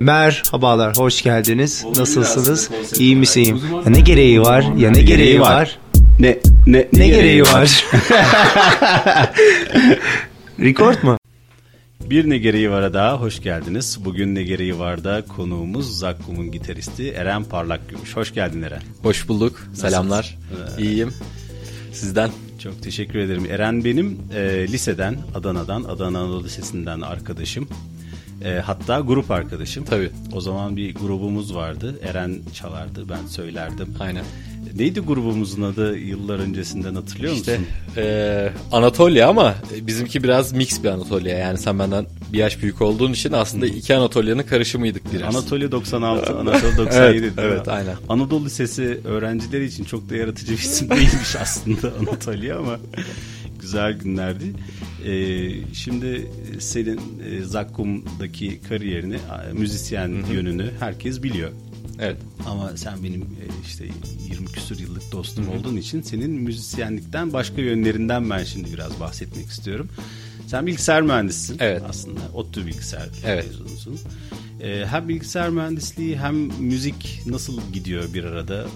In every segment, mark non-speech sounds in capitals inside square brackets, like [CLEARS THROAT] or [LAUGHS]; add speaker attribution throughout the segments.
Speaker 1: Merhabalar, hoş geldiniz. Nasılsınız? İyi misiyim? Ya ne gereği var? Ya ne gereği var?
Speaker 2: Ne ne
Speaker 1: Ne gereği var? [LAUGHS] Record mu?
Speaker 2: Bir ne gereği vara daha hoş geldiniz. Bugün ne gereği var da konuğumuz Zakkum'un gitaristi Eren Parlakgümüş. Hoş geldin Eren.
Speaker 3: Hoş bulduk. Selamlar. İyiyim. Sizden?
Speaker 2: Çok teşekkür ederim. Eren benim e, liseden, Adana'dan, Adana Anadolu Lisesi'nden arkadaşım. E, hatta grup arkadaşım.
Speaker 3: Tabii.
Speaker 2: O zaman bir grubumuz vardı. Eren çalardı, ben söylerdim.
Speaker 3: Aynen.
Speaker 2: Neydi grubumuzun adı yıllar öncesinden hatırlıyor
Speaker 3: İşte
Speaker 2: musun?
Speaker 3: eee Anatolia ama bizimki biraz mix bir Anatolia. Yani sen benden bir yaş büyük olduğun için aslında iki Anatolia'nın karışımıydık biraz.
Speaker 2: Anatolia 96, Anatolia 97 değil mi?
Speaker 3: evet, aynen.
Speaker 2: Anadolu Lisesi öğrencileri için çok da yaratıcı bir isim değilmiş [LAUGHS] aslında Anatolia ama güzel günlerdi. Ee, şimdi senin e, Zakkum'daki kariyerini, e, müzisyen yönünü herkes biliyor.
Speaker 3: Evet.
Speaker 2: Ama sen benim e, işte 20 küsur yıllık dostum olduğun için senin müzisyenlikten başka yönlerinden ben şimdi biraz bahsetmek istiyorum. Sen bilgisayar mühendisisin
Speaker 3: Evet.
Speaker 2: aslında. ODTÜ bilgisayar
Speaker 3: Evet.
Speaker 2: mezunusun. E, hem bilgisayar mühendisliği hem müzik nasıl gidiyor bir arada?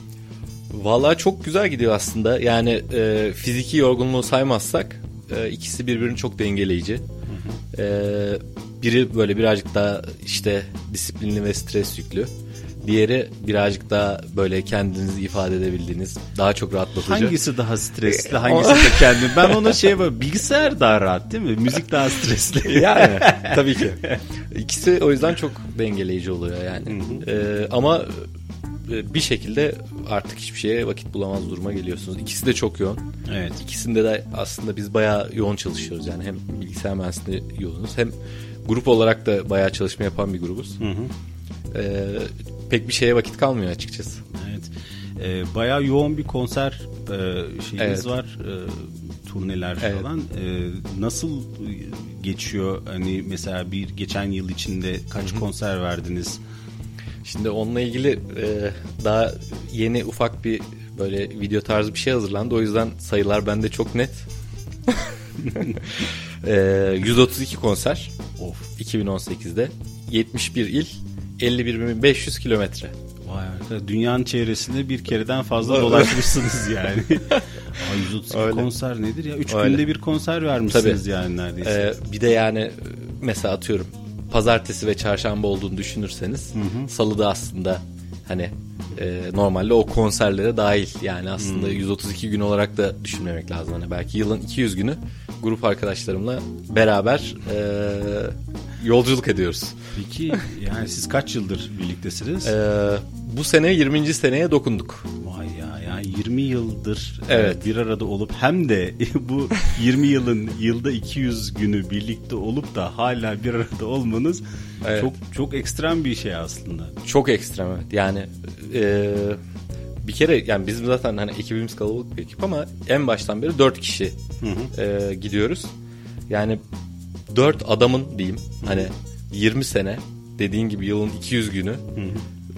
Speaker 3: Vallahi çok güzel gidiyor aslında. Yani e, fiziki yorgunluğu saymazsak e, ikisi birbirini çok dengeleyici. E, biri böyle birazcık daha işte disiplinli ve stres yüklü. Diğeri birazcık daha böyle kendinizi ifade edebildiğiniz, daha çok rahatlatıcı.
Speaker 2: Hangisi daha stresli, hangisi de kendi? Ben ona şey var, bilgisayar daha rahat değil mi? Müzik daha stresli. [LAUGHS]
Speaker 3: yani [LAUGHS] tabii ki. İkisi o yüzden çok dengeleyici oluyor yani. Ee, ama e, bir şekilde artık hiçbir şeye vakit bulamaz duruma geliyorsunuz. İkisi de çok yoğun.
Speaker 2: Evet.
Speaker 3: İkisinde de aslında biz bayağı yoğun çalışıyoruz yani. Hem bilgisayar mühendisliğinde yoğunuz hem grup olarak da bayağı çalışma yapan bir grubuz. Ee, pek bir şeye vakit kalmıyor açıkçası.
Speaker 2: Evet. Ee, bayağı yoğun bir konser e, şeyiniz
Speaker 3: Evet.
Speaker 2: var. E, turneler
Speaker 3: Evet.
Speaker 2: falan. E, nasıl geçiyor? Hani mesela bir geçen yıl içinde kaç konser verdiniz?
Speaker 3: Şimdi onunla ilgili e, daha yeni ufak bir böyle video tarzı bir şey hazırlandı. O yüzden sayılar bende çok net. [LAUGHS] e, 132 konser
Speaker 2: Of.
Speaker 3: 2018'de. 71 il, 51.500 kilometre.
Speaker 2: Vay arkadaş. Dünyanın çevresinde bir kereden fazla dolaşmışsınız yani. [LAUGHS] Ay 132
Speaker 3: Öyle.
Speaker 2: konser nedir ya? 3
Speaker 3: Öyle.
Speaker 2: günde bir konser vermişsiniz
Speaker 3: Tabii.
Speaker 2: yani neredeyse.
Speaker 3: E, bir de yani mesela atıyorum pazartesi ve çarşamba olduğunu düşünürseniz salıda aslında hani e, normalde o konserlere dahil. Yani aslında 132 gün olarak da düşünmemek lazım. Hani belki yılın 200 günü grup arkadaşlarımla beraber e, yolculuk ediyoruz.
Speaker 2: Peki yani siz kaç yıldır birliktesiniz?
Speaker 3: E, bu sene 20. seneye dokunduk.
Speaker 2: Vay ya yani 20 yıldır e,
Speaker 3: Evet.
Speaker 2: bir arada olup hem de [LAUGHS] bu 20 yılın yılda 200 günü birlikte olup da hala bir arada olmanız
Speaker 3: Evet.
Speaker 2: çok çok ekstrem bir şey aslında.
Speaker 3: Çok ekstrem evet. Yani e, bir kere yani bizim zaten hani ekibimiz kalabalık bir ekip ama en baştan beri dört kişi e, gidiyoruz. Yani dört adamın diyeyim hani 20 sene dediğin gibi yılın 200 günü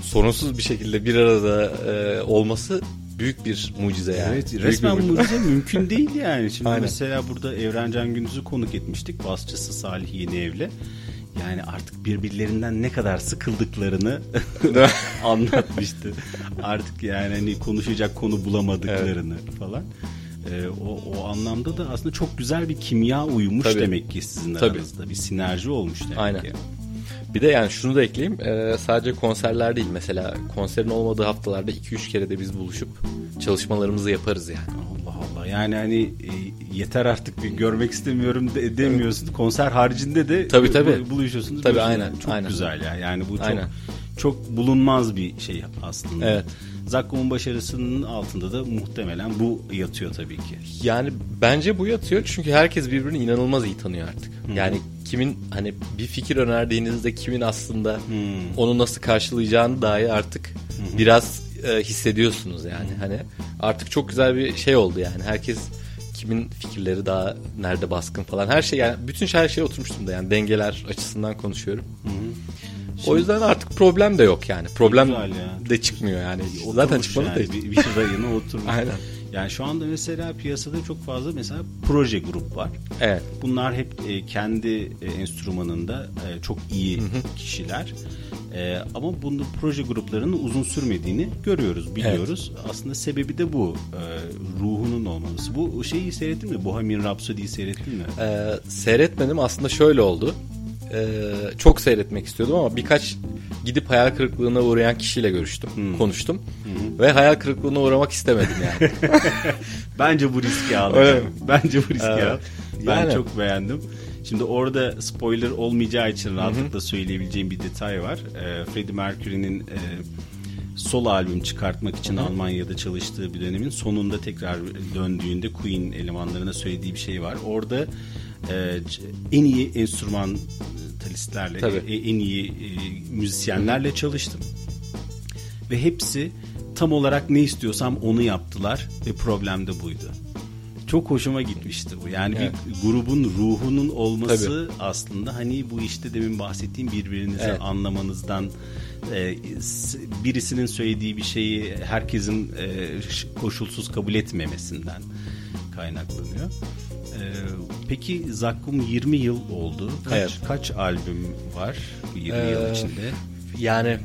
Speaker 3: sorunsuz bir şekilde bir arada e, olması büyük bir mucize yani.
Speaker 2: Evet
Speaker 3: Büyük
Speaker 2: resmen
Speaker 3: mucize.
Speaker 2: mucize mümkün değil yani. Şimdi
Speaker 3: Aynen.
Speaker 2: mesela burada Evrencan Gündüz'ü konuk etmiştik. Basçısı Salih Yeniev'le. Yani artık birbirlerinden ne kadar sıkıldıklarını [LAUGHS] anlatmıştı. Artık yani hani konuşacak konu bulamadıklarını falan. Ee, o, o anlamda da aslında çok güzel bir kimya uyumuş
Speaker 3: Tabii.
Speaker 2: demek ki sizin
Speaker 3: Tabii.
Speaker 2: aranızda. Bir sinerji olmuş demek
Speaker 3: Aynen.
Speaker 2: ki.
Speaker 3: Bir de yani şunu da ekleyeyim. e, sadece konserler değil. Mesela konserin olmadığı haftalarda 2-3 kere de biz buluşup çalışmalarımızı yaparız yani.
Speaker 2: Allah yani hani e, yeter artık bir görmek istemiyorum de, demiyorsun. Konser haricinde de
Speaker 3: Tabii, tabii.
Speaker 2: bu- buluşuyorsunuz.
Speaker 3: Tabii, aynen,
Speaker 2: Çok
Speaker 3: aynen.
Speaker 2: güzel ya. Yani bu çok
Speaker 3: Aynen.
Speaker 2: çok bulunmaz bir şey aslında.
Speaker 3: Evet.
Speaker 2: Zakkum'un başarısının altında da muhtemelen bu yatıyor tabii ki.
Speaker 3: Yani bence bu yatıyor çünkü herkes birbirini inanılmaz iyi tanıyor artık. Yani kimin hani bir fikir önerdiğinizde kimin aslında onu nasıl karşılayacağını dahi artık biraz e, hissediyorsunuz yani. Hani artık çok güzel bir şey oldu yani. Herkes kimin fikirleri daha nerede baskın falan her şey yani bütün şey her şeye oturmuştum da yani dengeler açısından konuşuyorum. o yüzden artık problem de yok yani. Problem
Speaker 2: ya.
Speaker 3: de çıkmıyor yani.
Speaker 2: Oturmuş
Speaker 3: Zaten çıkmalı
Speaker 2: yani,
Speaker 3: da.
Speaker 2: Bir, bir şey rayına oturmuş. [LAUGHS]
Speaker 3: Aynen.
Speaker 2: Yani şu anda mesela piyasada çok fazla mesela proje grup var.
Speaker 3: Evet.
Speaker 2: Bunlar hep e, kendi e, enstrümanında e, çok iyi hı hı. kişiler. E, ama bunu proje gruplarının uzun sürmediğini görüyoruz, biliyoruz. Evet. Aslında sebebi de bu. E, ruhunun olması. Bu şeyi seyrettin mi? Bohemian Rhapsody'yi seyrettin mi?
Speaker 3: Ee, seyretmedim. Aslında şöyle oldu. Ee, çok seyretmek istiyordum ama birkaç gidip hayal kırıklığına uğrayan kişiyle görüştüm, hmm. konuştum. Hmm. Ve hayal kırıklığına uğramak istemedim yani. [LAUGHS]
Speaker 2: Bence bu riski al. Bence bu riski evet. al. Ben yani. çok beğendim. Şimdi orada spoiler olmayacağı için rahatlıkla söyleyebileceğim bir detay var. E, Freddie Mercury'nin e, solo albüm çıkartmak için Hı-hı. Almanya'da çalıştığı bir dönemin sonunda tekrar döndüğünde Queen elemanlarına söylediği bir şey var. Orada e, en iyi enstrümantalistlerle, e, en iyi e, müzisyenlerle çalıştım. Ve hepsi tam olarak ne istiyorsam onu yaptılar ve problem de buydu çok hoşuma gitmişti bu. Yani evet. bir grubun ruhunun olması Tabii. aslında hani bu işte demin bahsettiğim birbirinizi evet. anlamanızdan e, birisinin söylediği bir şeyi herkesin e, koşulsuz kabul etmemesinden kaynaklanıyor. E, peki Zakkum 20 yıl oldu. Kaç, evet. kaç albüm var bu 20 ee, yıl içinde?
Speaker 3: Yani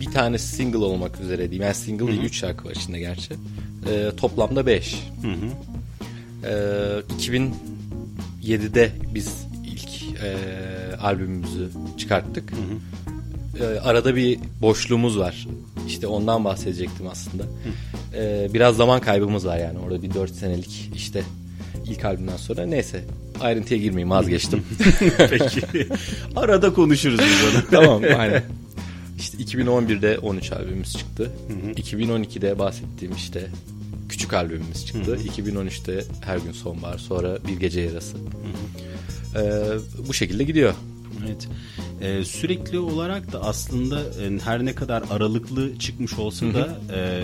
Speaker 3: bir tane single olmak üzere diyeyim. Yani single değil 3 şarkı var içinde gerçi. Ee, toplamda 5. Hı hı. Ee, 2007'de biz ilk e, albümümüzü çıkarttık. Hı hı. Ee, arada bir boşluğumuz var. İşte ondan bahsedecektim aslında. Ee, biraz zaman kaybımız var yani orada bir 4 senelik işte ilk albümden sonra. Neyse ayrıntıya girmeyeyim vazgeçtim. [LAUGHS]
Speaker 2: Peki. Arada konuşuruz biz onu. [LAUGHS]
Speaker 3: tamam aynen. İşte 2011'de 13 albümümüz çıktı. Hı hı. 2012'de bahsettiğim işte küçük albümümüz çıktı. Hı hı. 2013'te Her Gün Sonbahar sonra Bir Gece Yarası. Hı hı. Ee, bu şekilde gidiyor.
Speaker 2: Evet. Ee, sürekli olarak da aslında e, her ne kadar aralıklı çıkmış olsa da hı hı. E,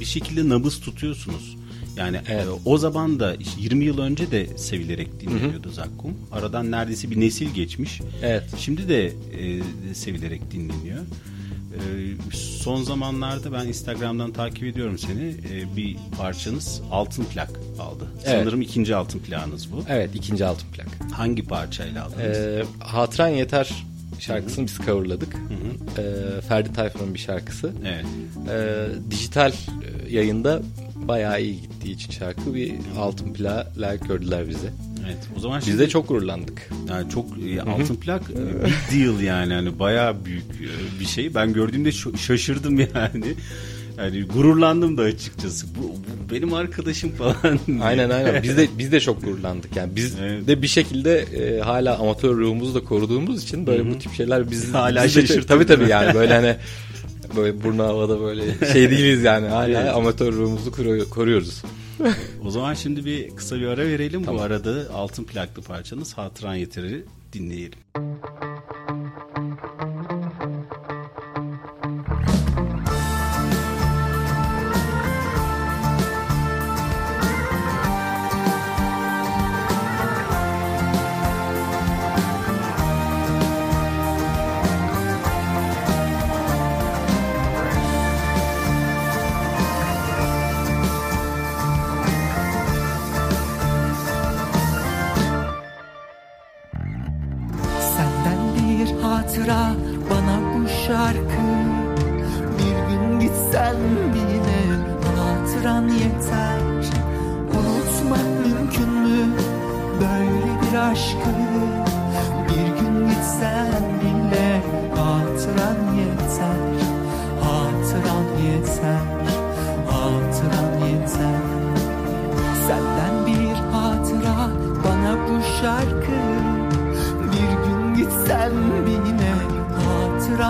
Speaker 2: bir şekilde nabız tutuyorsunuz. Yani evet. e, o zaman da işte 20 yıl önce de sevilerek dinleniyordu Zakkum. Aradan neredeyse bir nesil geçmiş.
Speaker 3: Evet.
Speaker 2: Şimdi de e, sevilerek dinleniyor. Ee, son zamanlarda ben Instagram'dan takip ediyorum seni. Ee, bir parçanız altın plak aldı. Evet. Sanırım ikinci altın plağınız bu.
Speaker 3: Evet ikinci altın plak.
Speaker 2: Hangi parçayla aldınız?
Speaker 3: Ee, Hatıran Yeter şarkısını Hı-hı. biz coverladık. Ee, Ferdi Tayfur'un bir şarkısı.
Speaker 2: Evet.
Speaker 3: Ee, dijital e, yayında bayağı iyi gittiği için şarkı bir altın plağa layık gördüler bize.
Speaker 2: Evet. O zaman
Speaker 3: şimdi, biz de çok gururlandık.
Speaker 2: Yani çok e, altın plak e, big deal yani hani bayağı büyük e, bir şey. Ben gördüğümde şaşırdım yani. Yani gururlandım da açıkçası. Bu, bu benim arkadaşım falan.
Speaker 3: aynen aynen. Biz de [LAUGHS] biz de çok gururlandık. Yani biz evet. de bir şekilde e, hala amatör ruhumuzu da koruduğumuz için böyle Hı-hı. bu tip şeyler biz
Speaker 2: hala şaşırtıyor.
Speaker 3: Tabii tabii yani böyle hani [LAUGHS] böyle burnu havada böyle şey değiliz yani. Hala evet. amatör ruhumuzu koruyoruz.
Speaker 2: o zaman şimdi bir kısa bir ara verelim. Tamam. Bu arada altın plaklı parçanız Hatıran Yeteri dinleyelim.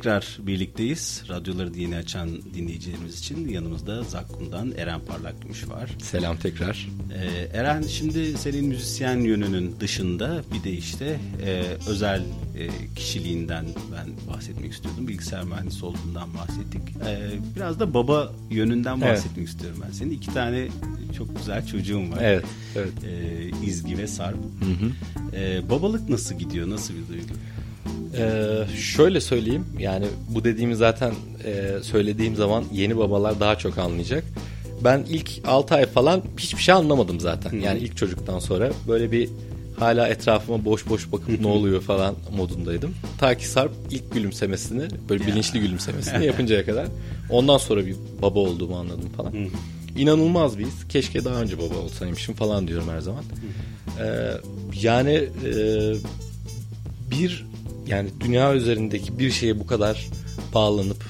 Speaker 2: Tekrar birlikteyiz. Radyoları yeni açan dinleyicilerimiz için yanımızda Zakkum'dan Eren Parlakgümüş var.
Speaker 3: Selam tekrar.
Speaker 2: Ee, Eren şimdi senin müzisyen yönünün dışında bir de işte e, özel e, kişiliğinden ben bahsetmek istiyordum. Bilgisayar mühendisi olduğundan bahsettik. Ee, biraz da baba yönünden
Speaker 3: Evet.
Speaker 2: bahsetmek istiyorum ben. Senin iki tane çok güzel çocuğun var.
Speaker 3: Evet, evet.
Speaker 2: Ee, İzgi ve Sarp. Ee, babalık nasıl gidiyor? Nasıl bir duygu?
Speaker 3: Ee, şöyle söyleyeyim yani bu dediğimi zaten e, söylediğim zaman yeni babalar daha çok anlayacak. Ben ilk 6 ay falan hiçbir şey anlamadım zaten. Yani ilk çocuktan sonra böyle bir hala etrafıma boş boş bakıp ne oluyor falan modundaydım. Ta ki Sarp ilk gülümsemesini böyle bilinçli gülümsemesini [LAUGHS] yapıncaya kadar ondan sonra bir baba olduğumu anladım falan. İnanılmaz bir his. Keşke daha önce baba olsaymışım falan diyorum her zaman. Ee, yani e, bir yani dünya üzerindeki bir şeye bu kadar bağlanıp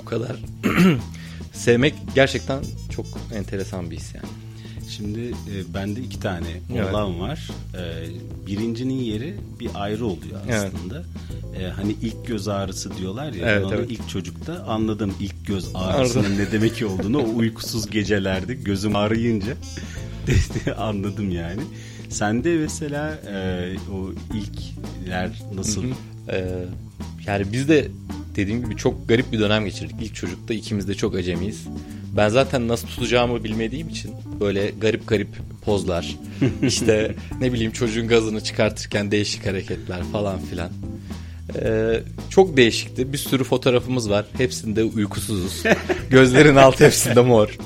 Speaker 3: bu kadar [CLEARS THROAT] sevmek gerçekten çok enteresan bir his yani.
Speaker 2: Şimdi e, bende iki tane
Speaker 3: Evet.
Speaker 2: oğlan var. E, birincinin yeri bir ayrı oluyor
Speaker 3: Evet.
Speaker 2: aslında. E, hani ilk göz ağrısı diyorlar ya.
Speaker 3: Evet,
Speaker 2: onu
Speaker 3: evet.
Speaker 2: ilk çocukta anladım ilk göz ağrısının ne demek olduğunu. O uykusuz gecelerde gözüm ağrıyınca [LAUGHS] anladım yani. Sende mesela e, o ilkler nasıl?
Speaker 3: Ee, yani biz de dediğim gibi çok garip bir dönem geçirdik. İlk çocukta ikimiz de çok acemiyiz. Ben zaten nasıl tutacağımı bilmediğim için böyle garip garip pozlar, [LAUGHS] işte ne bileyim çocuğun gazını çıkartırken değişik hareketler falan filan. Ee, çok değişikti. Bir sürü fotoğrafımız var. Hepsinde uykusuzuz. [LAUGHS] Gözlerin altı hepsinde mor.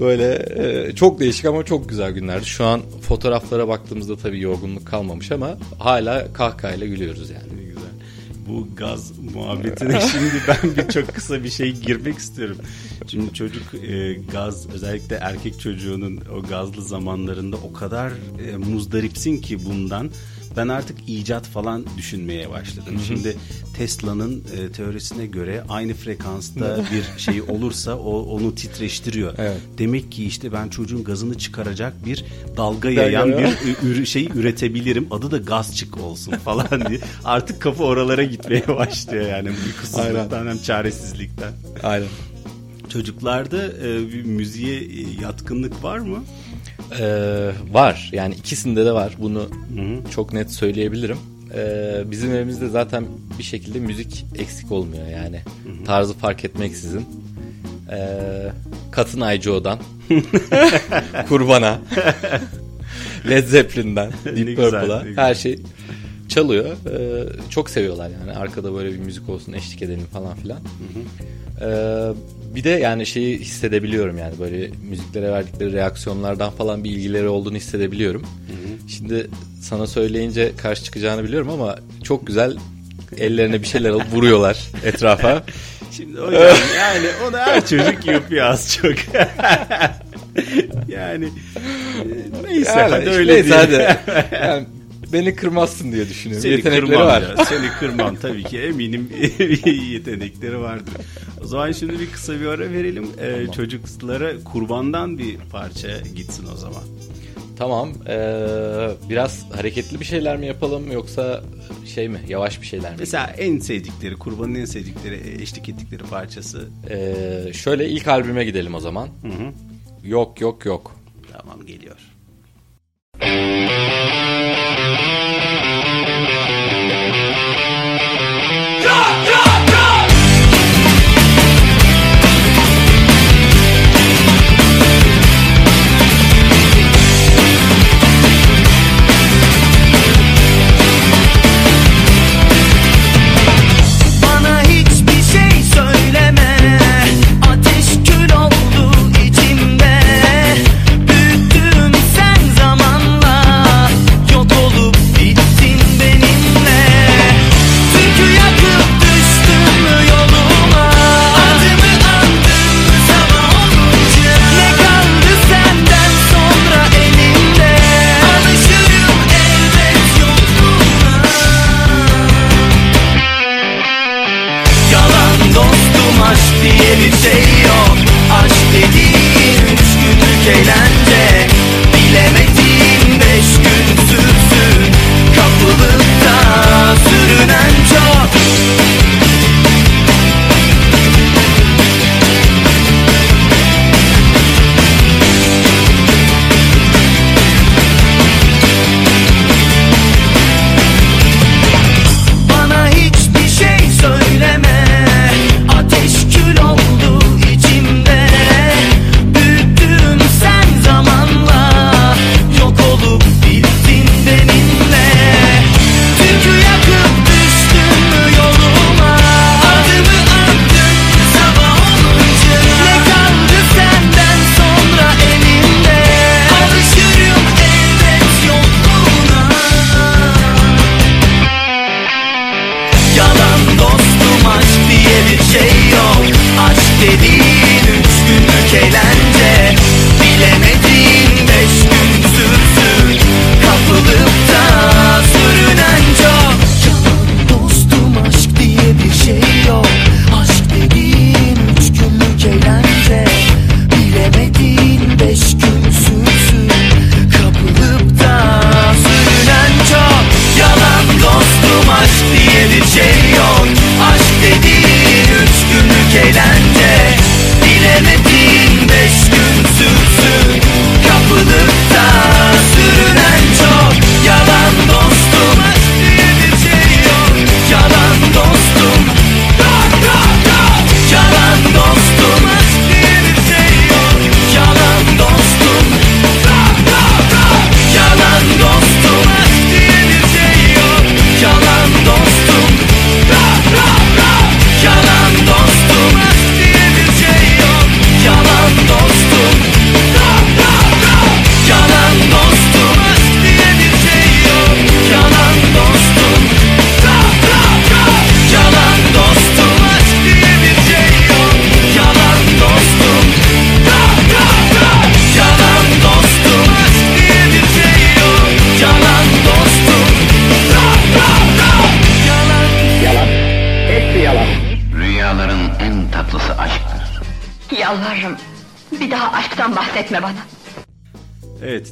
Speaker 3: Böyle e, çok değişik ama çok güzel günlerdi. Şu an fotoğraflara baktığımızda tabii yorgunluk kalmamış ama hala kahkahayla gülüyoruz yani.
Speaker 2: Bu gaz muhabbetine şimdi ben bir çok kısa bir şey girmek istiyorum. Şimdi çocuk e, gaz özellikle erkek çocuğunun o gazlı zamanlarında o kadar e, muzdaripsin ki bundan. Ben artık icat falan düşünmeye başladım. Şimdi Tesla'nın e, teorisine göre aynı frekansta [LAUGHS] bir şey olursa o onu titreştiriyor.
Speaker 3: Evet.
Speaker 2: Demek ki işte ben çocuğun gazını çıkaracak bir dalga yayan bir ü- ürü- şey üretebilirim. Adı da gazçık olsun falan diye. Artık kafa oralara gitmeye [LAUGHS] başlıyor yani uykusuzluktan hem çaresizlikten.
Speaker 3: Aynen.
Speaker 2: Çocuklarda e, bir müziğe e, yatkınlık var mı?
Speaker 3: Ee, var. Yani ikisinde de var. Bunu çok net söyleyebilirim. Ee, bizim evimizde zaten bir şekilde müzik eksik olmuyor yani. Tarzı fark etmeksizin. Ee, Katın Aycıo'dan [LAUGHS] [LAUGHS] Kurbana. Led Zeppelin'den. Deep Purple'a. her şey çalıyor. Ee, çok seviyorlar yani. Arkada böyle bir müzik olsun eşlik edelim falan filan. Ee, bir de yani şeyi hissedebiliyorum yani böyle müziklere verdikleri reaksiyonlardan falan bir ilgileri olduğunu hissedebiliyorum. Şimdi sana söyleyince karşı çıkacağını biliyorum ama çok güzel ellerine bir şeyler alıp vuruyorlar [LAUGHS] etrafa.
Speaker 2: Şimdi hocam [LAUGHS] yani onu her çocuk yapıyor az çok. [LAUGHS] yani e, neyse
Speaker 3: Yani
Speaker 2: hadi öyle
Speaker 3: neyse hadi. Yani beni kırmazsın diye düşünüyorum.
Speaker 2: Seni
Speaker 3: Yetenekleri
Speaker 2: kırmam
Speaker 3: var.
Speaker 2: ya, Seni kırmam tabii ki eminim [LAUGHS] yetenekleri vardır. O zaman şimdi bir kısa bir ara verelim. Ee, Çocuklara kurbandan bir parça gitsin o zaman.
Speaker 3: Tamam. ee, biraz hareketli bir şeyler mi yapalım yoksa şey mi? Yavaş bir şeyler mi?
Speaker 2: Mesela en sevdikleri, kurbanın en sevdikleri, e, eşlik ettikleri parçası.
Speaker 3: Ee, şöyle ilk albüme gidelim o zaman.
Speaker 2: Hı hı.
Speaker 3: Yok yok yok.
Speaker 2: Tamam geliyor.
Speaker 4: Bana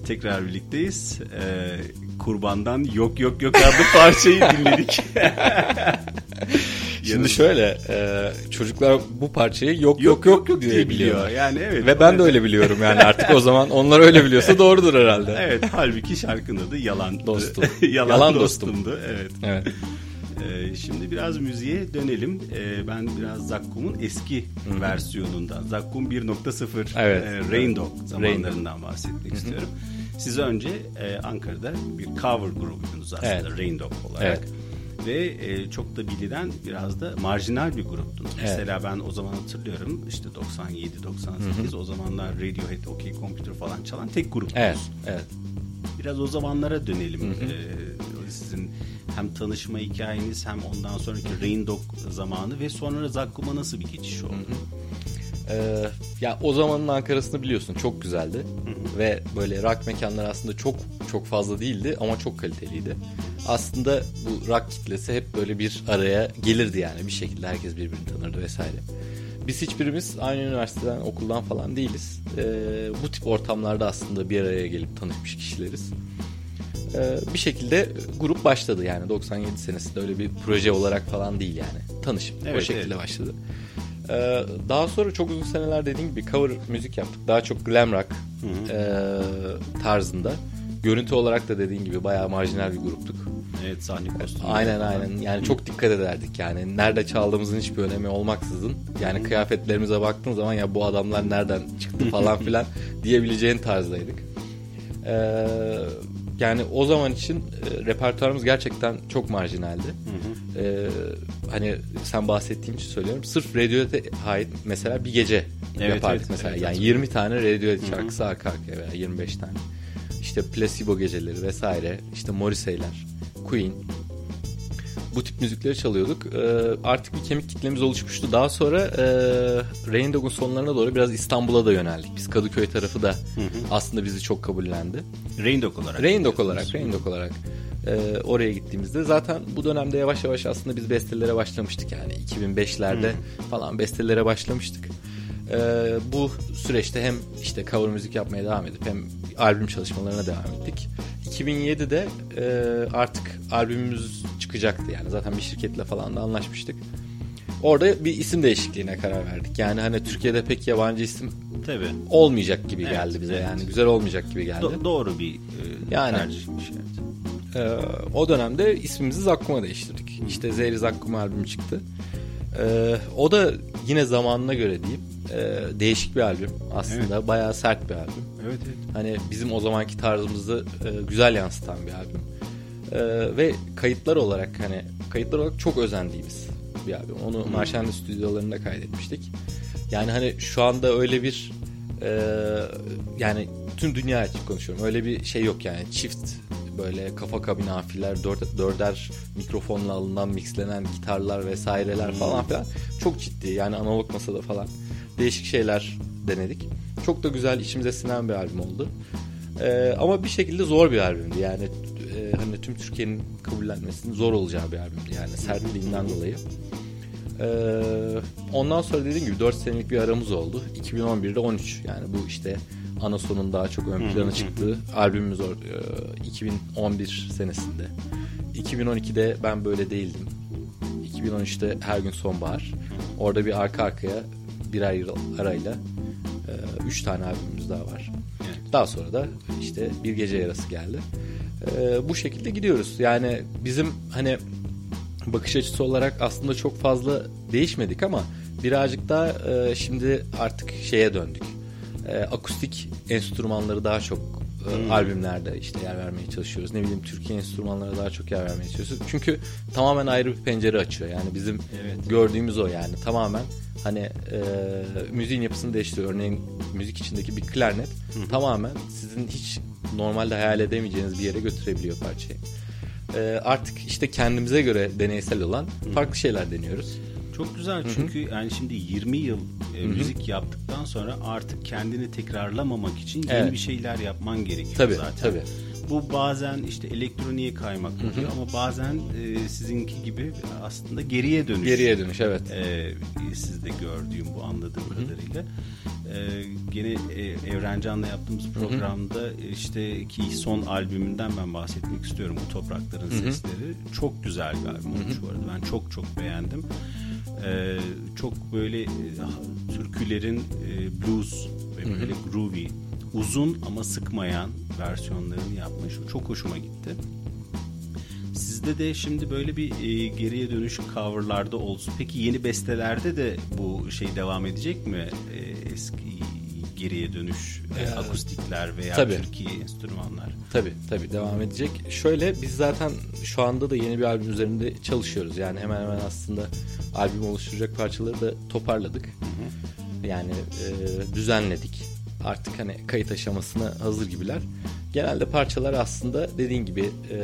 Speaker 2: Evet tekrar birlikteyiz. Ee, kurbandan yok yok yok adlı [LAUGHS] parçayı dinledik.
Speaker 3: Şimdi şöyle e, çocuklar bu parçayı yok yok yok, yok diye biliyor.
Speaker 2: Yani evet.
Speaker 3: Ve ben de öyle biliyorum yani artık o zaman onlar öyle biliyorsa doğrudur herhalde. [LAUGHS]
Speaker 2: Evet halbuki şarkının adı Yalan
Speaker 3: Dostum. [LAUGHS]
Speaker 2: Yalan,
Speaker 3: Yalan Dostum.
Speaker 2: Dostum'du. Evet.
Speaker 3: Evet.
Speaker 2: Ee, şimdi biraz müziğe dönelim. Ee, ben biraz Zakkum'un eski versiyonundan, Zakkum 1.0
Speaker 3: Evet.
Speaker 2: e, Rain Dog zamanlarından bahsetmek istiyorum. Siz önce e, Ankara'da bir cover grubuydunuz aslında
Speaker 3: Evet.
Speaker 2: Rain Dog olarak.
Speaker 3: Evet.
Speaker 2: Ve e, çok da bilinen biraz da marjinal bir gruptunuz.
Speaker 3: Evet.
Speaker 2: Mesela ben o zaman hatırlıyorum işte 97-98 o zamanlar Radiohead, OK Computer falan çalan tek gruptunuz.
Speaker 3: Evet, evet.
Speaker 2: Biraz o zamanlara dönelim. Ee, sizin hem tanışma hikayeniz hem ondan sonraki Rain Dog zamanı ve sonra Zakkum'a nasıl bir geçiş oldu?
Speaker 3: Ee, ya o zamanın Ankara'sını biliyorsun çok güzeldi ve böyle rock mekanlar aslında çok çok fazla değildi ama çok kaliteliydi. Aslında bu rock kitlesi hep böyle bir araya gelirdi yani bir şekilde herkes birbirini tanırdı vesaire. Biz hiçbirimiz aynı üniversiteden okuldan falan değiliz. Ee, bu tip ortamlarda aslında bir araya gelip tanışmış kişileriz. Ee, bir şekilde grup başladı yani 97 senesinde öyle bir proje olarak falan değil yani tanışıp o
Speaker 2: Evet,
Speaker 3: şekilde
Speaker 2: evet.
Speaker 3: başladı. Ee, daha sonra çok uzun seneler dediğim gibi cover müzik yaptık. Daha çok glam rock e, tarzında. Görüntü olarak da dediğin gibi bayağı marjinal bir gruptuk.
Speaker 2: Evet sahne kostümü.
Speaker 3: Aynen aynen. Yani çok dikkat ederdik yani. Nerede çaldığımızın hiçbir önemi olmaksızın. Yani kıyafetlerimize baktığın zaman ya bu adamlar nereden çıktı falan [LAUGHS] filan diyebileceğin tarzdaydık. Ee, yani o zaman için e, repertuarımız gerçekten çok marjinaldi. Ee, hani sen bahsettiğim için söylüyorum. Sırf Radiohead'e ait mesela bir gece
Speaker 2: Evet,
Speaker 3: yapardık
Speaker 2: evet,
Speaker 3: mesela.
Speaker 2: evet,
Speaker 3: yani
Speaker 2: hatırlıyorum.
Speaker 3: 20 tane Radiohead şarkısı arka arkaya veya 25 tane. İşte Placebo geceleri vesaire. İşte Morrissey'ler, Queen. Bu tip müzikleri çalıyorduk. Ee, artık bir kemik kitlemiz oluşmuştu. Daha sonra e, Rain Dog'un sonlarına doğru biraz İstanbul'a da yöneldik. Biz Kadıköy tarafı da aslında bizi çok kabullendi.
Speaker 2: Rain Dog olarak.
Speaker 3: Rain Dog olarak, Rain Dog olarak e, oraya gittiğimizde zaten bu dönemde yavaş yavaş aslında biz bestelere başlamıştık yani 2005'lerde falan bestelere başlamıştık. E, bu süreçte hem işte cover müzik yapmaya devam edip hem albüm çalışmalarına devam ettik. 2007'de e, artık albümümüz çıkacaktı yani zaten bir şirketle falan da anlaşmıştık. Orada bir isim değişikliğine karar verdik. Yani hani Türkiye'de pek yabancı isim
Speaker 2: Tabii.
Speaker 3: olmayacak gibi
Speaker 2: Evet,
Speaker 3: geldi bize
Speaker 2: evet.
Speaker 3: yani güzel olmayacak gibi geldi.
Speaker 2: Do- doğru bir e,
Speaker 3: Yani.
Speaker 2: tercihmiş. Evet.
Speaker 3: Ee, o dönemde ismimizi Zakkum'a değiştirdik. İşte Zehri Zakkum albümü çıktı. Ee, o da yine zamanına göre diyeyim e, değişik bir albüm aslında. Bayağı sert bir albüm.
Speaker 2: Evet evet.
Speaker 3: Hani bizim o zamanki tarzımızı e, güzel yansıtan bir albüm. Ee, ve kayıtlar olarak hani kayıtlar olarak çok özendiğimiz bir albüm. Onu Marşanlı stüdyolarında kaydetmiştik. Yani hani şu anda öyle bir e, yani tüm dünya için konuşuyorum. Öyle bir şey yok yani çift böyle kafa kabin amfiler, dört, dörder mikrofonla alınan mixlenen gitarlar vesaireler falan filan. Çok ciddi yani analog masada falan değişik şeyler denedik. Çok da güzel içimize sinen bir albüm oldu. Ee, ama bir şekilde zor bir albümdü yani e, hani tüm Türkiye'nin kabullenmesinin zor olacağı bir albümdü yani sertliğinden dolayı. Ee, ondan sonra dediğim gibi 4 senelik bir aramız oldu. 2011'de 13 yani bu işte ana sonun daha çok ön plana çıktığı albümümüz or- e, 2011 senesinde. 2012'de ben böyle değildim. 2013'te her gün sonbahar. Orada bir arka arkaya birer yıl arayla 3 tane albümümüz daha var. Daha sonra da işte bir gece yarası geldi. Ee, bu şekilde gidiyoruz. Yani bizim hani bakış açısı olarak aslında çok fazla değişmedik ama birazcık daha e, şimdi artık şeye döndük. E, akustik enstrümanları daha çok e, albümlerde işte yer vermeye çalışıyoruz. Ne bileyim Türkiye enstrümanlara daha çok yer vermeye çalışıyoruz. Çünkü tamamen ayrı bir pencere açıyor. Yani bizim gördüğümüz o yani tamamen hani e, müziğin yapısını değiştiriyor. Örneğin müzik içindeki bir klarnet tamamen sizin hiç normalde hayal edemeyeceğiniz bir yere götürebiliyor parçayı. E, artık işte kendimize göre deneysel olan farklı şeyler deniyoruz.
Speaker 2: Çok güzel çünkü yani şimdi 20 yıl e, müzik yaptıktan sonra artık kendini tekrarlamamak için yeni
Speaker 3: Evet.
Speaker 2: bir şeyler yapman gerekiyor
Speaker 3: Tabii,
Speaker 2: zaten.
Speaker 3: tabii.
Speaker 2: Bu bazen işte elektroniğe kaymak oluyor ama bazen e, sizinki gibi aslında geriye dönüş.
Speaker 3: Geriye dönüş evet.
Speaker 2: e, sizde gördüğüm bu anladığım kadarıyla. E, gene e, Evrencan'la yaptığımız programda e, işte ki son albümünden ben bahsetmek istiyorum. Bu Toprakların Sesleri. Çok güzel bir albüm olmuş bu arada. Ben çok çok beğendim. E, çok böyle e, türkülerin e, blues ve böyle groovy uzun ama sıkmayan versiyonlarını yapmış. Çok hoşuma gitti. Sizde de şimdi böyle bir e, geriye dönüş coverlarda olsun. Peki yeni bestelerde de bu şey devam edecek mi? E, eski geriye dönüş e, akustikler veya
Speaker 3: tabii.
Speaker 2: Türkiye enstrümanlar?
Speaker 3: Tabii tabii devam edecek. Şöyle biz zaten şu anda da yeni bir albüm üzerinde çalışıyoruz. Yani hemen hemen aslında albüm oluşturacak parçaları da toparladık. Yani e, düzenledik. Artık hani kayıt aşamasına hazır gibiler. Genelde parçalar aslında dediğin gibi e,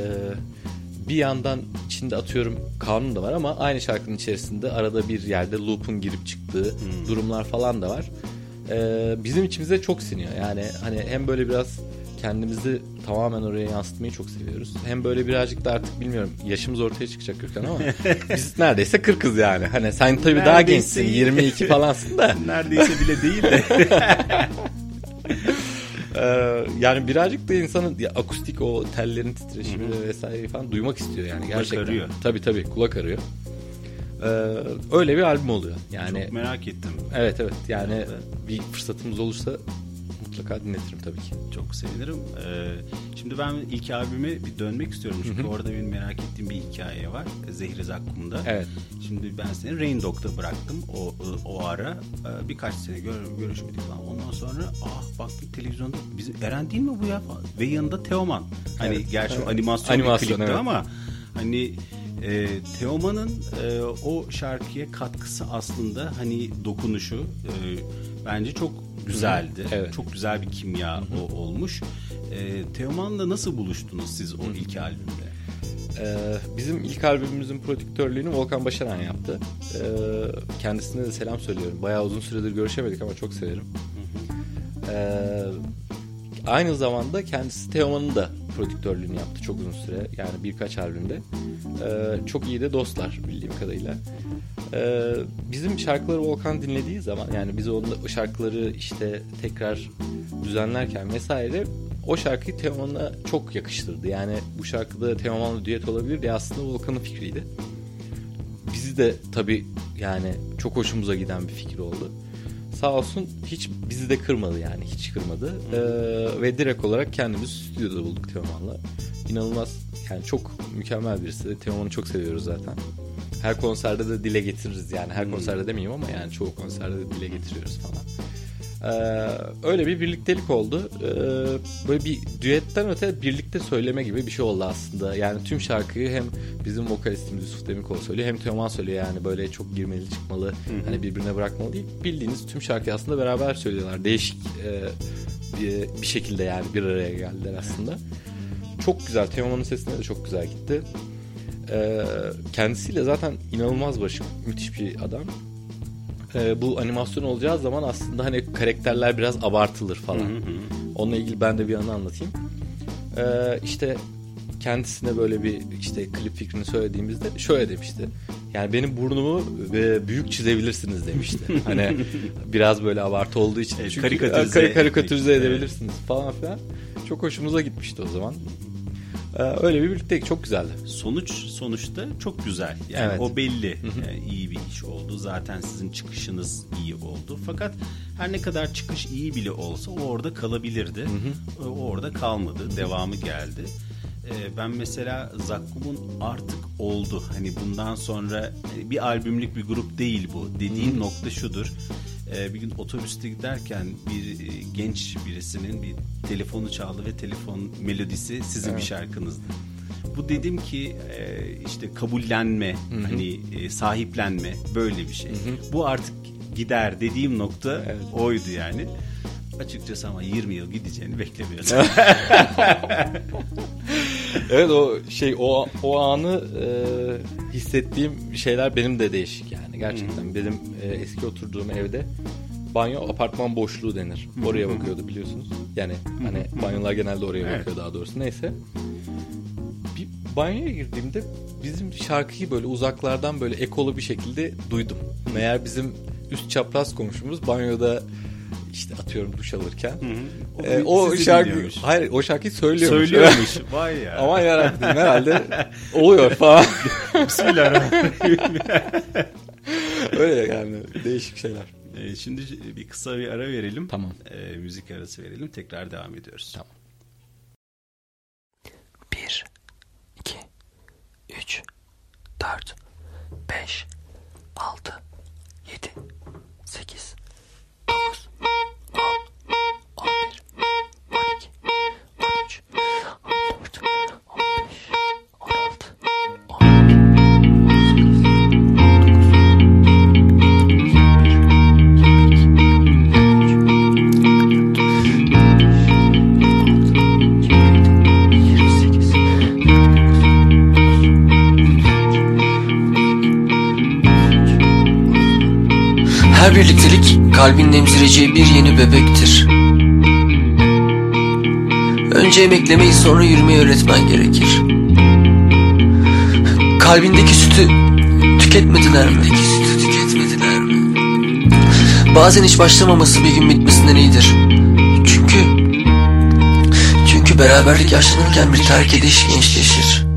Speaker 3: bir yandan içinde atıyorum kanun da var ama aynı şarkının içerisinde arada bir yerde loop'un girip çıktığı durumlar falan da var. E, bizim içimize çok siniyor. Yani hani hem böyle biraz kendimizi tamamen oraya yansıtmayı çok seviyoruz. Hem böyle birazcık da artık bilmiyorum yaşımız ortaya çıkacak Gökhan ama [LAUGHS] biz neredeyse 40'ız yani. Hani sen tabii daha
Speaker 2: Neredeyse
Speaker 3: gençsin
Speaker 2: iyi.
Speaker 3: 22 [LAUGHS] falansın da.
Speaker 2: Neredeyse bile değil de. [LAUGHS]
Speaker 3: Ee, yani birazcık da insanın ya, akustik o tellerin titreşimi vesaire falan duymak istiyor yani gerçekten.
Speaker 2: arıyor.
Speaker 3: Tabii tabii kulak arıyor. Ee, öyle bir albüm oluyor. Yani
Speaker 2: Çok merak ettim.
Speaker 3: evet evet yani bir fırsatımız olursa mutlaka dinletirim tabii ki.
Speaker 2: Çok sevinirim. Ee, şimdi ben ilk albüme bir dönmek istiyorum. Çünkü orada benim merak ettiğim bir hikaye var. Zehri Zakkum'da.
Speaker 3: Evet.
Speaker 2: Şimdi ben seni Rain Dog'da bıraktım o o ara. Ee, birkaç sene gör, görüşmedik falan. Ondan sonra ah baktım televizyonda bizim Eren değil mi bu ya? Ve yanında Teoman. Hani
Speaker 3: Evet.
Speaker 2: gerçi
Speaker 3: Evet.
Speaker 2: animasyon,
Speaker 3: Animasyon,
Speaker 2: bir klipti
Speaker 3: evet.
Speaker 2: ama hani e, Teoman'ın e, o şarkıya katkısı aslında hani dokunuşu e, bence çok güzeldi.
Speaker 3: Evet.
Speaker 2: Çok güzel bir kimya o olmuş. E, Teoman'la nasıl buluştunuz siz o ilk albümde?
Speaker 3: Ee, bizim ilk albümümüzün prodüktörlüğünü Volkan Başaran yaptı. Ee, kendisine de selam söylüyorum. Bayağı uzun süredir görüşemedik ama çok severim. Aynı zamanda kendisi Teoman'ın da prodüktörlüğünü yaptı çok uzun süre. Yani birkaç albümde. Çok iyi de dostlar bildiğim kadarıyla. Ee, bizim şarkıları Volkan dinlediği zaman yani biz onun o şarkıları işte tekrar düzenlerken vesaire o şarkıyı Teoman'a çok yakıştırdı. Yani bu şarkıda Teoman'la düet olabilir diye aslında Volkan'ın fikriydi. Bizi de tabii yani çok hoşumuza giden bir fikir oldu. Sağ olsun hiç bizi de kırmadı yani hiç kırmadı. Ee, ve direkt olarak kendimiz stüdyoda bulduk Teoman'la. İnanılmaz yani çok mükemmel birisi. Teoman'ı çok seviyoruz zaten. Her konserde de dile getiririz yani. Her konserde demeyeyim ama yani çoğu konserde de dile getiriyoruz falan. Ee, öyle bir birliktelik oldu. Ee, böyle bir düetten öte birlikte söyleme gibi bir şey oldu aslında. Yani tüm şarkıyı hem bizim vokalistimiz Yusuf Demirkol söylüyor hem Teoman söylüyor yani böyle çok girmeli çıkmalı hani birbirine bırakmalı değil. Bildiğiniz tüm şarkıyı aslında beraber söylüyorlar. Değişik e, bir, bir şekilde yani bir araya geldiler aslında. Çok güzel. Teoman'ın sesine de çok güzel gitti. Ee, kendisiyle zaten inanılmaz barışık. Müthiş bir adam. Ee, bu animasyon olacağı zaman aslında hani karakterler biraz abartılır falan. Onunla ilgili ben de bir anı anlatayım. Ee, işte kendisine böyle bir işte klip fikrini söylediğimizde şöyle demişti. Yani benim burnumu e, büyük çizebilirsiniz demişti. [LAUGHS] hani biraz böyle abartı olduğu için.
Speaker 2: Evet,
Speaker 3: Çünkü
Speaker 2: karikatürize
Speaker 3: kar- karikatürize edebilirsiniz falan filan. Çok hoşumuza gitmişti o zaman. Ee, öyle bir birliktelik çok güzeldi.
Speaker 2: sonuç sonuçta çok güzel. Yani
Speaker 3: Evet.
Speaker 2: o belli. Yani iyi bir iş oldu. Zaten sizin çıkışınız iyi oldu. Fakat her ne kadar çıkış iyi bile olsa o orada kalabilirdi. O orada kalmadı. Devamı geldi. Ee, Ben mesela Zakkum'un artık oldu. Hani bundan sonra hani bir albümlük bir grup değil bu. Dediğim nokta şudur. Ee, Bir gün otobüste giderken bir e, genç birisinin bir telefonu çaldı ve telefon melodisi sizin bir şarkınızdı. Bu dedim ki e, işte kabullenme, hani e, sahiplenme böyle bir şey. Bu artık gider dediğim nokta
Speaker 3: Evet.
Speaker 2: oydu yani. Açıkçası ama 20 yıl gideceğini beklemiyordum. [LAUGHS] [LAUGHS]
Speaker 3: Evet o şey o o anı e, hissettiğim şeyler benim de değişik yani gerçekten benim e, eski oturduğum evde banyo apartman boşluğu denir. Oraya bakıyordu biliyorsunuz. Yani hani banyolar genelde oraya
Speaker 2: Evet.
Speaker 3: bakıyor daha doğrusu. Neyse. Bir banyoya girdiğimde bizim şarkıyı böyle uzaklardan böyle ekolu bir şekilde duydum. Meğer bizim üst çapraz komşumuz banyoda işte atıyorum duş alırken
Speaker 2: O
Speaker 3: e, o şarkı
Speaker 2: dinliyormuş.
Speaker 3: hayır o şarkıyı söylüyormuş.
Speaker 2: Söylüyormuş. [LAUGHS] Vay ya.
Speaker 3: Aman yarabbim herhalde oluyor falan. [LAUGHS]
Speaker 2: Bismillahirrahmanirrahim. [LAUGHS]
Speaker 3: Öyle yani değişik şeyler.
Speaker 2: Ee, Şimdi bir kısa bir ara verelim.
Speaker 3: Tamam.
Speaker 2: Ee, müzik arası verelim. Tekrar devam ediyoruz.
Speaker 3: Tamam.
Speaker 5: 1 2 3 4 5 6
Speaker 6: kalbin emzireceği bir yeni bebektir. Önce emeklemeyi sonra yürümeyi öğretmen gerekir. Kalbindeki sütü tüketmediler mi? sütü tüketmediler mi? Bazen hiç başlamaması bir gün bitmesinden iyidir. Çünkü çünkü beraberlik yaşlanırken bir terk ediş gençleşir.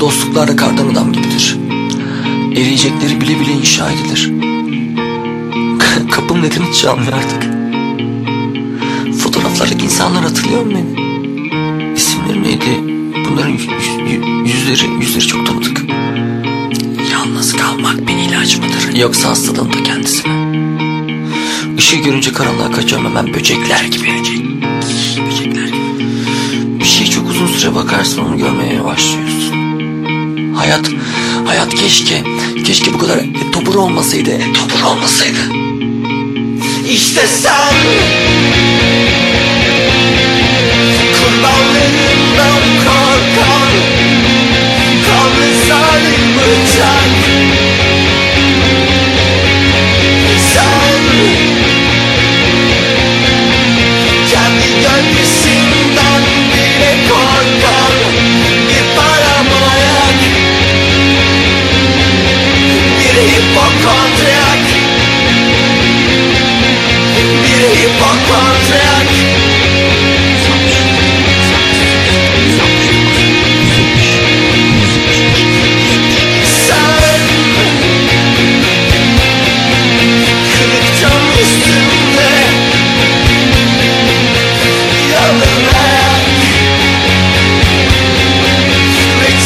Speaker 6: Dostluklar da kardan adam gibidir. Eriyecekleri bile bile inşa edilir. Kapım neden hiç çalmıyor artık? Fotoğraflardaki insanlar hatırlıyor mu beni? İsimleri neydi? Bunların yüz- yüz- yüzleri, yüzleri çok tanıdık. Yalnız kalmak bir ilaç mıdır? Yoksa hastalığın da kendisi mi? Işığı görünce karanlığa kaçıyorum hemen böcekler gibi. Böcekler gibi. Bir şey çok uzun süre bakarsın onu görmeye başlıyorsun. Hayat, hayat keşke, keşke bu kadar topur olmasaydı, topur olmasaydı. İşte sen Kurbanlarından korkan Kanlı zalim bıçak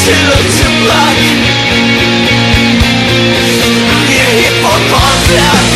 Speaker 6: Silhouette black You're here for contact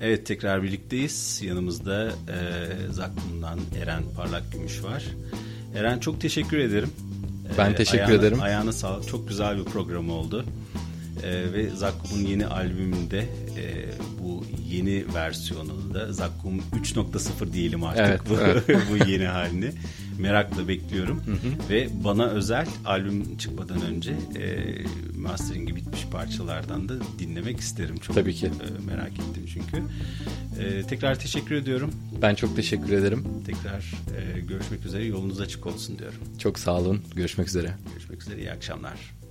Speaker 2: Evet tekrar birlikteyiz. Yanımızda e, Zakkum'dan Eren Parlak Gümüş var. Eren çok teşekkür ederim.
Speaker 3: Ben teşekkür
Speaker 2: ayağına,
Speaker 3: ederim.
Speaker 2: Ayağına sağlık. Çok güzel bir program oldu. E, ve Zakkum'un yeni albümünde e, bu yeni versiyonunu da Zakkum 3.0 diyelim artık
Speaker 3: Evet,
Speaker 2: bu,
Speaker 3: evet. [LAUGHS]
Speaker 2: bu yeni halini. Merakla bekliyorum. Ve bana özel albüm çıkmadan önce e, masteringi bitmiş parçalardan da dinlemek isterim. Çok
Speaker 3: Tabii ki.
Speaker 2: e, merak ettim çünkü. E, tekrar teşekkür ediyorum.
Speaker 3: Ben çok teşekkür ederim.
Speaker 2: Tekrar e, görüşmek üzere. Yolunuz açık olsun diyorum.
Speaker 3: Çok sağ olun. Görüşmek üzere.
Speaker 2: Görüşmek üzere. İyi akşamlar.